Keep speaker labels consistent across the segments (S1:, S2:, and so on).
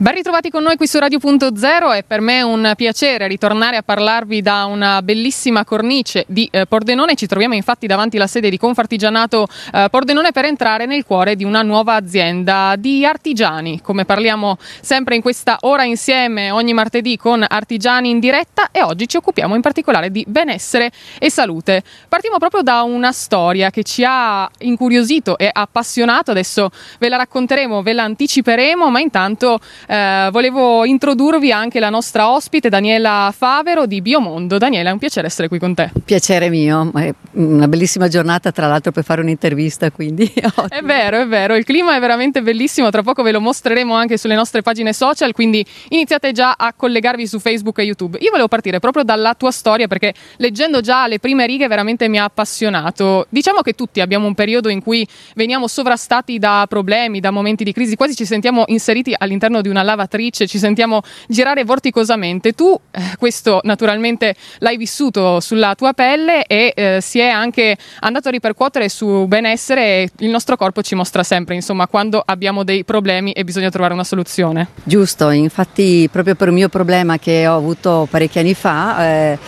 S1: Ben ritrovati con noi qui su Radio.0, è per me un piacere ritornare a parlarvi da una bellissima cornice di eh, Pordenone. Ci troviamo infatti davanti alla sede di Confartigianato eh, Pordenone per entrare nel cuore di una nuova azienda di artigiani. Come parliamo sempre in questa ora insieme ogni martedì con artigiani in diretta e oggi ci occupiamo in particolare di benessere e salute. Partiamo proprio da una storia che ci ha incuriosito e appassionato. Adesso ve la racconteremo, ve la anticiperemo, ma intanto eh, volevo introdurvi anche la nostra ospite Daniela Favero di Biomondo. Daniela, è un piacere essere qui con te.
S2: Piacere mio, è una bellissima giornata tra l'altro per fare un'intervista, quindi
S1: È vero, è vero, il clima è veramente bellissimo, tra poco ve lo mostreremo anche sulle nostre pagine social, quindi iniziate già a collegarvi su Facebook e YouTube. Io volevo partire proprio dalla tua storia perché leggendo già le prime righe veramente mi ha appassionato. Diciamo che tutti abbiamo un periodo in cui veniamo sovrastati da problemi, da momenti di crisi, quasi ci sentiamo inseriti all'interno di una una lavatrice, ci sentiamo girare vorticosamente. Tu eh, questo naturalmente l'hai vissuto sulla tua pelle e eh, si è anche andato a ripercuotere su benessere il nostro corpo ci mostra sempre, insomma, quando abbiamo dei problemi e bisogna trovare una soluzione.
S2: Giusto, infatti proprio per un mio problema che ho avuto parecchi anni fa eh,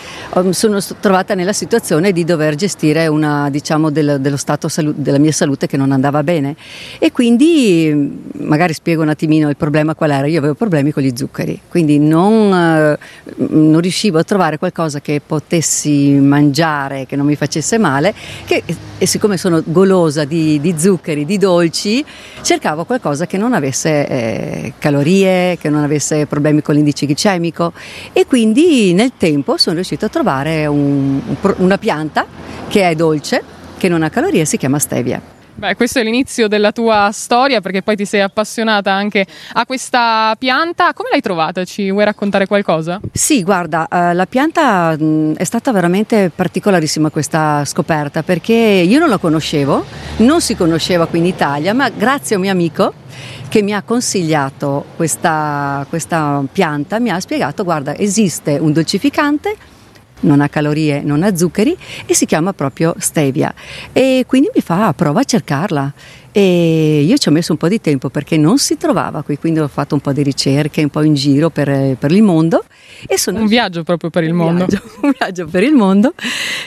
S2: sono trovata nella situazione di dover gestire una, diciamo, del, dello stato salu- della mia salute che non andava bene e quindi magari spiego un attimino il problema qual era, io avevo problemi con gli zuccheri, quindi non, eh, non, riuscivo a trovare qualcosa che potessi mangiare, che non mi facesse male, che, e siccome sono golosa di, di, zuccheri, di dolci, cercavo qualcosa che non avesse eh, calorie, che non avesse problemi con l'indice glicemico e quindi nel tempo sono riuscito a trovare un, una pianta che è dolce, che non ha calorie, si chiama stevia.
S1: Beh, questo è l'inizio della tua storia perché poi ti sei appassionata anche a questa pianta. Come l'hai trovata? Ci vuoi raccontare qualcosa?
S2: Sì, guarda, eh, la pianta mh, è stata veramente particolarissima questa scoperta perché io non la conoscevo, non si conosceva qui in Italia, ma grazie a un mio amico che mi ha consigliato questa, questa pianta, mi ha spiegato, guarda, esiste un dolcificante non ha calorie, non ha zuccheri e si chiama proprio stevia. E quindi mi fa prova a cercarla e io ci ho messo un po' di tempo perché non si trovava qui, quindi ho fatto un po' di ricerche, un po' in giro per, per il mondo.
S1: E sono un viaggio proprio per il mondo.
S2: Viaggio, un viaggio per il mondo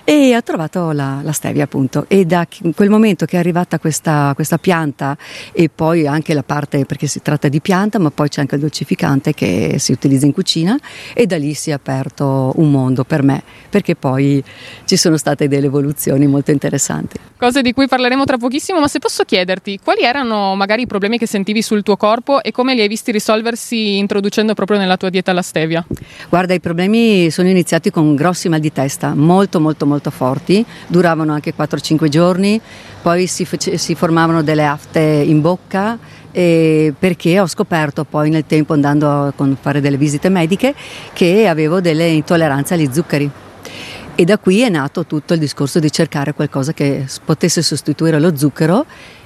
S2: e ho trovato la, la, stevia appunto e da quel momento che è arrivata questa, questa, pianta e poi anche la parte, perché si tratta di pianta, ma poi c'è anche il dolcificante che si utilizza in cucina e da lì si è aperto un mondo per me perché poi ci sono state delle evoluzioni molto interessanti.
S1: Cose di cui parleremo tra pochissimo, ma se posso chiedere chiederti quali erano magari i problemi che sentivi sul tuo corpo e come li hai visti risolversi introducendo proprio nella tua dieta la stevia?
S2: Guarda, i problemi sono iniziati con grossi mal di testa, molto molto molto forti, duravano anche 4-5 giorni, poi si, si formavano delle afte in bocca perché ho scoperto poi nel tempo andando a fare delle visite mediche che avevo delle intolleranze agli zuccheri. E da qui è nato tutto il discorso di cercare qualcosa che potesse sostituire lo zucchero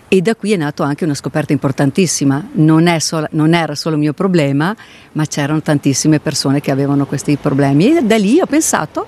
S2: e da qui è nato anche una scoperta importantissima, non, solo, non era solo mio problema, ma c'erano tantissime persone che avevano questi problemi e da lì ho pensato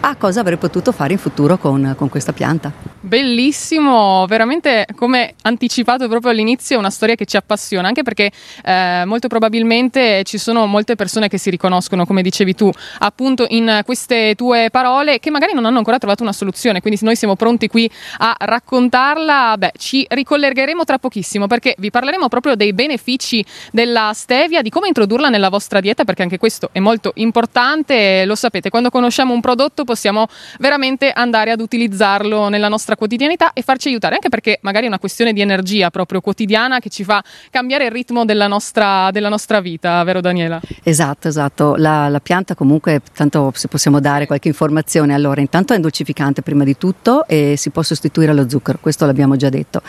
S2: a cosa avrei potuto fare in futuro con, con questa pianta.
S1: Bellissimo, veramente come anticipato proprio all'inizio, una storia che ci appassiona, anche perché eh, molto probabilmente ci sono molte persone che si riconoscono, come dicevi tu, appunto in queste tue parole, che magari non hanno ancora trovato una soluzione, quindi noi siamo pronti qui a raccontarla, beh, ci ricollegheremo tra pochissimo perché vi parleremo proprio dei benefici della stevia, di come introdurla nella vostra dieta, perché anche questo è molto importante, lo sapete, quando conosciamo un prodotto possiamo veramente andare ad utilizzarlo nella nostra quotidianità e farci aiutare, anche perché magari è una questione di energia proprio quotidiana che ci fa cambiare il ritmo della nostra, della nostra vita, vero Daniela?
S2: Esatto, esatto. La, la, pianta comunque, tanto se possiamo dare qualche informazione, allora intanto è un dolcificante prima di tutto e si può sostituire allo zucchero, questo l'abbiamo già detto.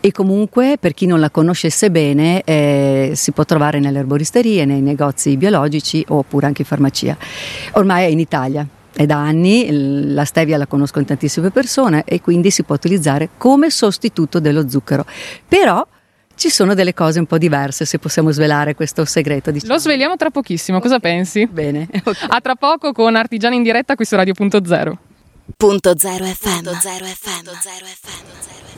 S2: E comunque per chi non la conoscesse bene eh, si può trovare nelle erboristerie, nei negozi biologici oppure anche in farmacia. Ormai è in Italia, è da anni, la stevia la conosco in tantissime persone e quindi si può utilizzare come sostituto dello zucchero. Però ci sono delle cose un po' diverse se possiamo svelare questo segreto.
S1: Diciamo. Lo sveliamo tra pochissimo, cosa pensi?
S2: Bene.
S1: Okay. A tra poco con Artigiani in diretta qui su Radio.0.
S3: 100.0 FM. 0 FM. 0 FM.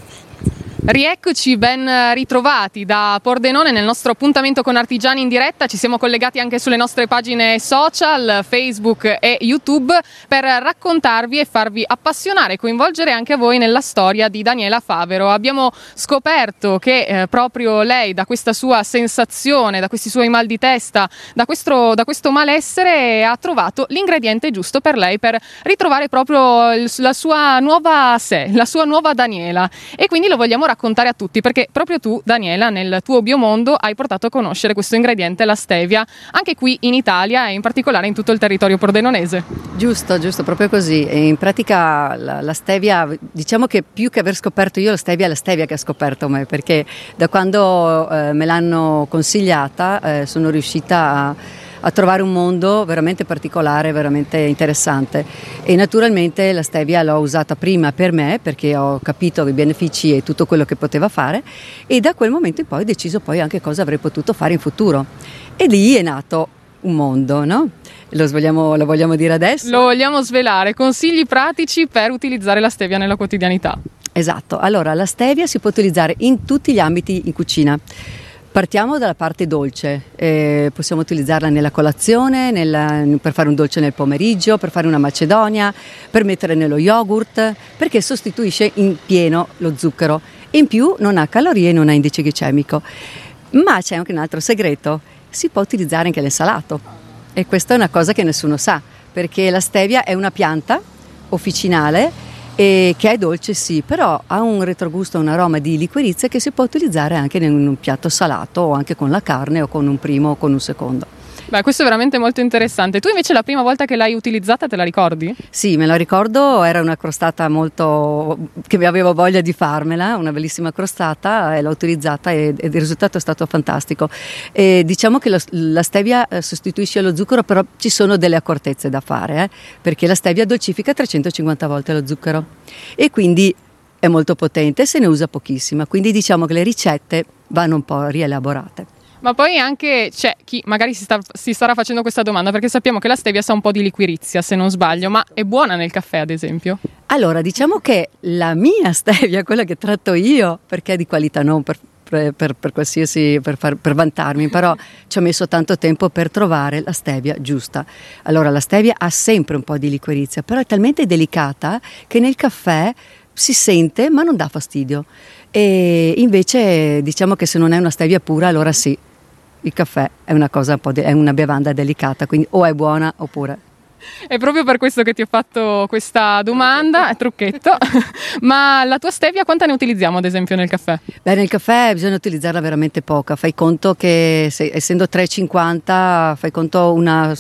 S1: Rieccoci, ben ritrovati da Pordenone nel nostro appuntamento con Artigiani in diretta. Ci siamo collegati anche sulle nostre pagine social, Facebook e YouTube, per raccontarvi e farvi appassionare e coinvolgere anche voi nella storia di Daniela Favero. Abbiamo scoperto che eh, proprio lei, da questa sua sensazione, da questi suoi mal di testa, da questo, da questo malessere, ha trovato l'ingrediente giusto per lei per ritrovare proprio il, la sua nuova sé, la sua nuova Daniela. E quindi lo vogliamo raccontare raccontare a tutti perché proprio tu, Daniela, nel tuo biomondo hai portato a conoscere questo ingrediente, la stevia, anche qui in Italia e in particolare in tutto il territorio pordenonese.
S2: Giusto, giusto, proprio così. In pratica la, la, stevia, diciamo che più che aver scoperto io la stevia, è la stevia che ha scoperto me, perché da quando eh, me l'hanno consigliata eh, sono riuscita a a trovare un mondo veramente particolare, veramente interessante. E naturalmente la stevia l'ho usata prima per me perché ho capito i benefici e tutto quello che poteva fare e da quel momento in poi ho deciso poi anche cosa avrei potuto fare in futuro. E lì è nato un mondo, no? Lo vogliamo, lo vogliamo dire adesso?
S1: Lo vogliamo svelare, consigli pratici per utilizzare la stevia nella quotidianità.
S2: Esatto, allora la stevia si può utilizzare in tutti gli ambiti in cucina. Partiamo dalla parte dolce, eh, possiamo utilizzarla nella colazione, nella, per fare un dolce nel pomeriggio, per fare una macedonia, per mettere nello yogurt, perché sostituisce in pieno lo zucchero. In più non ha calorie e non ha indice glicemico. Ma c'è anche un altro segreto, si può utilizzare anche nel salato e questa è una cosa che nessuno sa, perché la stevia è una pianta officinale e che è dolce sì, però ha un retrogusto, un aroma di liquirizia che si può utilizzare anche in un piatto salato o anche con la carne o con un primo o con un secondo.
S1: Beh, questo è veramente molto interessante. Tu invece la prima volta che l'hai utilizzata te la ricordi?
S2: Sì, me la ricordo, era una crostata molto che avevo voglia di farmela, una bellissima crostata e l'ho utilizzata e, e il risultato è stato fantastico. E diciamo che lo, la stevia eh, sostituisce lo zucchero, però ci sono delle accortezze da fare, eh? perché la stevia dolcifica 350 volte lo zucchero e quindi è molto potente se ne usa pochissima, quindi diciamo che le ricette vanno un po' rielaborate.
S1: Ma poi anche c'è chi magari si, sta, si, starà facendo questa domanda perché sappiamo che la stevia sa un po' di liquirizia, se non sbaglio, ma è buona nel caffè, ad esempio?
S2: Allora, diciamo che la mia stevia, quella che tratto io, perché è di qualità, non per, per, per qualsiasi, per, far, per vantarmi, però ci ho messo tanto tempo per trovare la stevia giusta. Allora, la stevia ha sempre un po' di liquirizia, però è talmente delicata che nel caffè si sente ma non dà fastidio. E invece diciamo che se non è una stevia pura allora sì, il caffè è una cosa un po' de- è una bevanda delicata, quindi o è buona oppure
S1: è proprio per questo che ti ho fatto questa domanda, trucchetto. Ma la tua stevia quanta ne utilizziamo ad esempio nel caffè?
S2: Beh, nel caffè bisogna utilizzarla veramente poca. Fai conto che se, essendo 3,50, fai conto una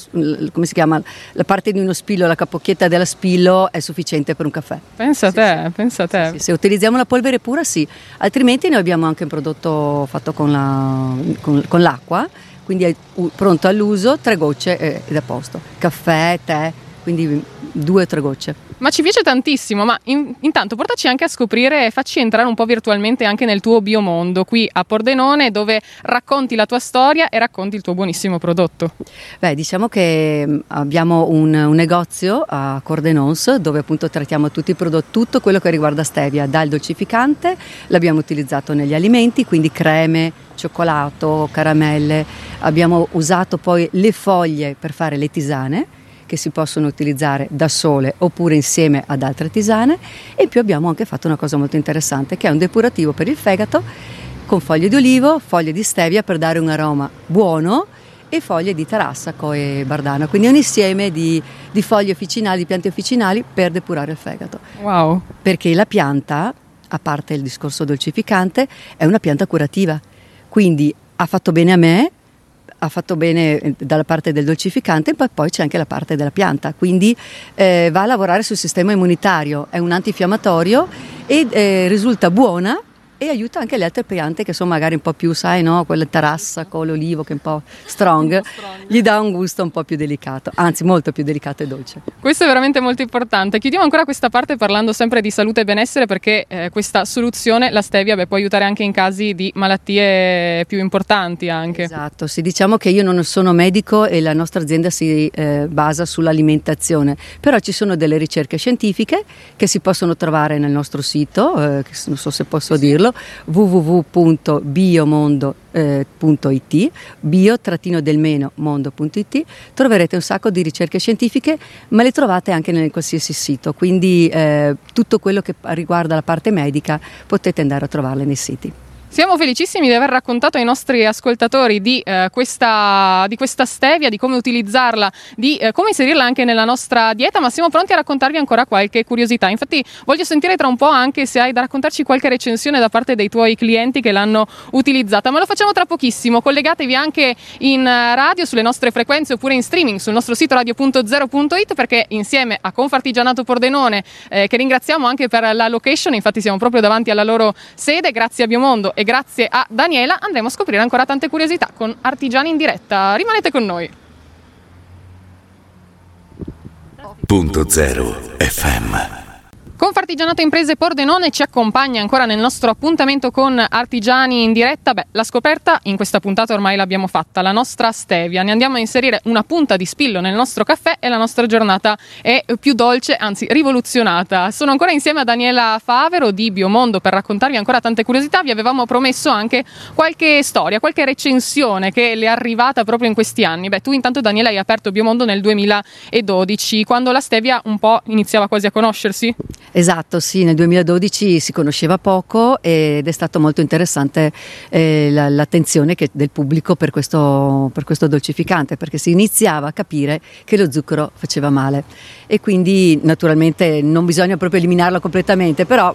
S2: come si chiama? La parte di uno spillo, la capocchietta della spillo è sufficiente per un caffè.
S1: Pensa a sì, te, sì. pensa a te.
S2: Sì, se utilizziamo la polvere pura sì, altrimenti noi abbiamo anche un prodotto fatto con, la, con, con l'acqua quindi è pronto all'uso, tre gocce ed è a posto. Caffè, tè, quindi due o tre gocce.
S1: Ma ci piace tantissimo, ma in, intanto portaci anche a scoprire e facci entrare un po' virtualmente anche nel tuo biomondo qui a Pordenone dove racconti la tua storia e racconti il tuo buonissimo prodotto.
S2: Beh, diciamo che mm, abbiamo un, un negozio a Cordenons dove appunto trattiamo tutti i prodotti, tutto quello che riguarda stevia, dal dolcificante, l'abbiamo utilizzato negli alimenti, quindi creme, cioccolato, caramelle, abbiamo usato poi le foglie per fare le tisane che si possono utilizzare da sole oppure insieme ad altre tisane e in più abbiamo anche fatto una cosa molto interessante che è un depurativo per il fegato con foglie di olivo, foglie di stevia per dare un aroma buono e foglie di tarassaco e bardano, quindi un insieme di, di foglie officinali, di piante officinali per depurare il fegato.
S1: Wow!
S2: Perché la pianta, a parte il discorso dolcificante, è una pianta curativa, quindi ha fatto bene a me, ha fatto bene eh, dalla parte del dolcificante, ma poi c'è anche la parte della pianta, quindi eh, va a lavorare sul sistema immunitario, è un antinfiammatorio e eh, risulta buona e aiuta anche le altre piante che sono magari un po' più, sai, no? Quella terrassa con l'olivo che è un po' strong, gli dà un gusto un po' più delicato, anzi molto più delicato e dolce.
S1: Questo è veramente molto importante. Chiudiamo ancora questa parte parlando sempre di salute e benessere perché eh, questa soluzione, la stevia, beh, può aiutare anche in casi di malattie più importanti anche.
S2: Esatto, sì, diciamo che io non sono medico e la nostra azienda si eh, basa sull'alimentazione, però ci sono delle ricerche scientifiche che si possono trovare nel nostro sito, eh, non so se posso dirlo, sito www.biomondo.it bio-del-mondo.it troverete un sacco di ricerche scientifiche ma le trovate anche nel qualsiasi sito. Quindi eh, tutto quello che riguarda la parte medica potete andare a trovarle nei siti
S1: siamo felicissimi di aver raccontato ai nostri ascoltatori di, eh, questa, di questa, stevia, di come utilizzarla, di eh, come inserirla anche nella nostra dieta, ma siamo pronti a raccontarvi ancora qualche curiosità. Infatti voglio sentire tra un po' anche se hai da raccontarci qualche recensione da parte dei tuoi clienti che l'hanno utilizzata, ma lo facciamo tra pochissimo. Collegatevi anche in eh, radio sulle nostre frequenze oppure in streaming sul nostro sito radio.0.it perché insieme a Confartigianato Pordenone, eh, che ringraziamo anche per la location, infatti siamo proprio davanti alla loro sede, grazie a Biomondo e grazie a Daniela andremo a scoprire ancora tante curiosità con Artigiani in diretta. Rimanete con noi.
S4: Punto zero FM
S1: Confartigianato Imprese Pordenone ci accompagna ancora nel nostro appuntamento con artigiani in diretta. Beh, la scoperta in questa puntata ormai l'abbiamo fatta, la nostra stevia. Ne andiamo a inserire una punta di spillo nel nostro caffè e la nostra giornata è più dolce, anzi rivoluzionata. Sono ancora insieme a Daniela Favero di Biomondo per raccontarvi ancora tante curiosità. Vi avevamo promesso anche qualche storia, qualche recensione che le è arrivata proprio in questi anni. Beh, tu intanto Daniela hai aperto Biomondo nel 2012, quando la stevia un po' iniziava quasi a conoscersi.
S2: Esatto, sì, nel 2012 si conosceva poco ed è stato molto interessante eh, l'attenzione che, del pubblico per questo, per questo dolcificante, perché si iniziava a capire che lo zucchero faceva male e quindi naturalmente non bisogna proprio eliminarlo completamente, però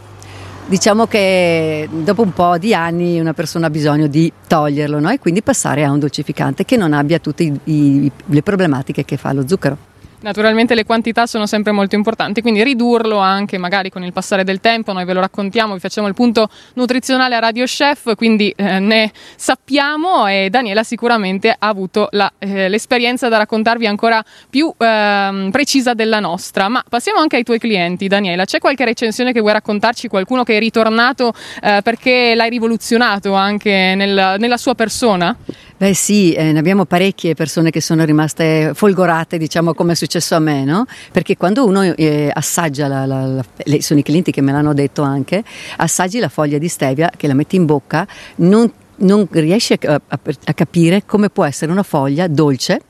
S2: diciamo che dopo un po' di anni una persona ha bisogno di toglierlo no? e quindi passare a un dolcificante che non abbia tutte le problematiche che fa lo zucchero.
S1: Naturalmente le quantità sono sempre molto importanti, quindi ridurlo anche magari con il passare del tempo, noi ve lo raccontiamo, vi facciamo il punto nutrizionale a Radio Chef, quindi eh, ne sappiamo e Daniela sicuramente ha avuto la, eh, l'esperienza da raccontarvi ancora più eh, precisa della nostra. Ma passiamo anche ai tuoi clienti, Daniela, c'è qualche recensione che vuoi raccontarci, qualcuno che è ritornato eh, perché l'hai rivoluzionato anche nel, nella sua persona?
S2: Beh sì, eh, ne abbiamo parecchie persone che sono rimaste folgorate, diciamo come è successo a me, no? Perché quando uno eh, assaggia, la, la, la, le, sono i clienti che me l'hanno detto anche, assaggi la foglia di stevia, che la metti in bocca, non, non riesci a, a, a capire come può essere una foglia dolce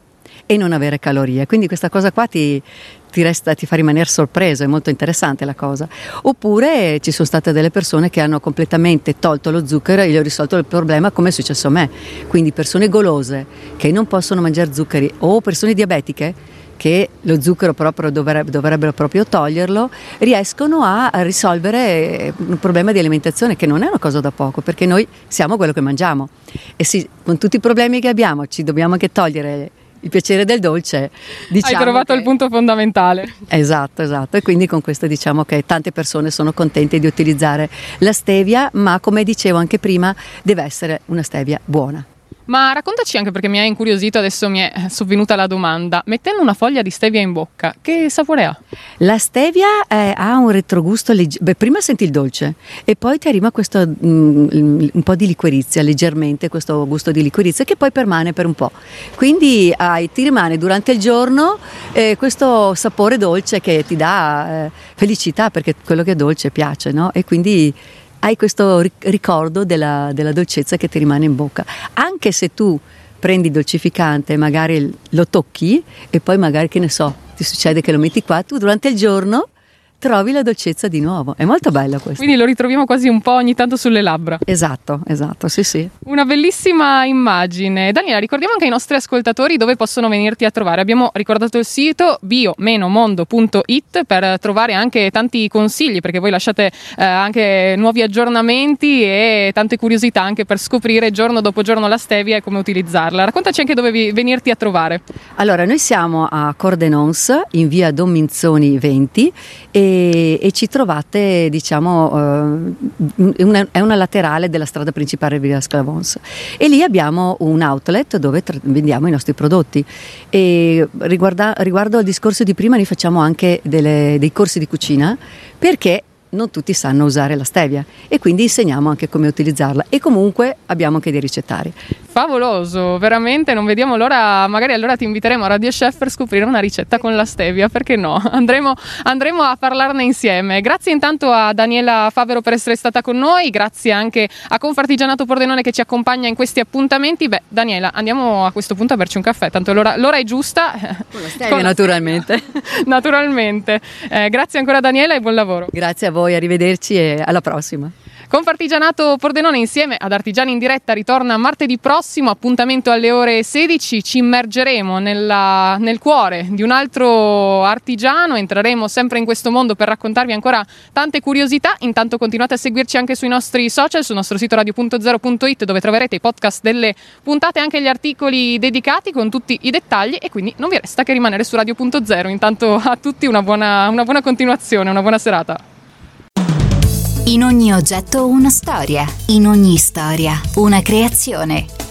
S2: e non avere calorie. Quindi questa cosa qua ti, ti, resta, ti fa rimanere sorpreso, è molto interessante la cosa. Oppure ci sono state delle persone che hanno completamente tolto lo zucchero e gli ho risolto il problema come è successo a me. Quindi persone golose che non possono mangiare zuccheri o persone diabetiche che lo zucchero proprio dovrebbe, dovrebbero proprio toglierlo, riescono a risolvere un problema di alimentazione che non è una cosa da poco, perché noi siamo quello che mangiamo. E sì, con tutti i problemi che abbiamo ci dobbiamo anche togliere il piacere del dolce.
S1: Diciamo Hai trovato
S2: che...
S1: il punto fondamentale.
S2: Esatto, esatto. E quindi con questo diciamo che tante persone sono contente di utilizzare la stevia, ma come dicevo anche prima, deve essere una stevia buona.
S1: Ma raccontaci anche perché mi ha incuriosito, adesso mi è sovvenuta la domanda. Mettendo una foglia di stevia in bocca, che sapore ha?
S2: La stevia eh, ha un retrogusto leggero. Beh, prima senti il dolce e poi ti arriva questo mm, un po' di liquirizia, leggermente questo gusto di liquirizia che poi permane per un po'. Quindi hai, ti rimane durante il giorno eh, questo sapore dolce che ti dà eh, felicità perché quello che è dolce piace, no? E quindi hai questo ricordo della, della dolcezza che ti rimane in bocca. Anche se tu prendi il dolcificante, magari lo tocchi e poi magari, che ne so, ti succede che lo metti qua, tu durante il giorno trovi la dolcezza di nuovo. È molto bella questa.
S1: Quindi lo ritroviamo quasi un po' ogni tanto sulle labbra.
S2: Esatto, esatto, sì sì.
S1: Una bellissima immagine. Daniela, ricordiamo anche ai nostri ascoltatori dove possono venirti a trovare. Abbiamo ricordato il sito bio-mondo.it per trovare anche tanti consigli, perché voi lasciate eh, anche nuovi aggiornamenti e tante curiosità anche per scoprire giorno dopo giorno la stevia e come utilizzarla. Raccontaci anche dove vi, venirti a trovare.
S2: Allora, noi siamo a Cordenons in via Dominzoni 20 e e, ci trovate, diciamo, eh, una, è una laterale della strada principale Villa Sclavons. E lì abbiamo un outlet dove tra- vendiamo i nostri prodotti. E riguarda, riguardo al discorso di prima, noi facciamo anche delle, dei corsi di cucina perché non tutti sanno usare la stevia e quindi insegniamo anche come utilizzarla e comunque abbiamo anche dei ricettari.
S1: Favoloso, veramente non vediamo l'ora, magari allora ti inviteremo a Radio Chef per scoprire una ricetta con la stevia, perché no? Andremo, andremo a parlarne insieme. Grazie intanto a Daniela Favero per essere stata con noi, grazie anche a Confartigianato Pordenone che ci accompagna in questi appuntamenti. Beh, Daniela, andiamo a questo punto a berci un caffè, tanto l'ora, l'ora è giusta.
S2: Con la stevia, con naturalmente.
S1: naturalmente. Eh, grazie ancora Daniela e buon lavoro.
S2: Grazie a voi, arrivederci e alla prossima.
S1: Confartigianato Pordenone insieme ad Artigiani in diretta ritorna martedì prossimo, appuntamento alle ore 16, ci immergeremo nella, nel cuore di un altro artigiano, entreremo sempre in questo mondo per raccontarvi ancora tante curiosità, intanto continuate a seguirci anche sui nostri social, sul nostro sito radio.0.it dove troverete i podcast delle puntate e anche gli articoli dedicati con tutti i dettagli. E quindi non vi resta che rimanere su Radio.0, intanto a tutti una buona, una buona continuazione, una buona serata.
S3: In ogni oggetto una storia, in ogni storia una creazione.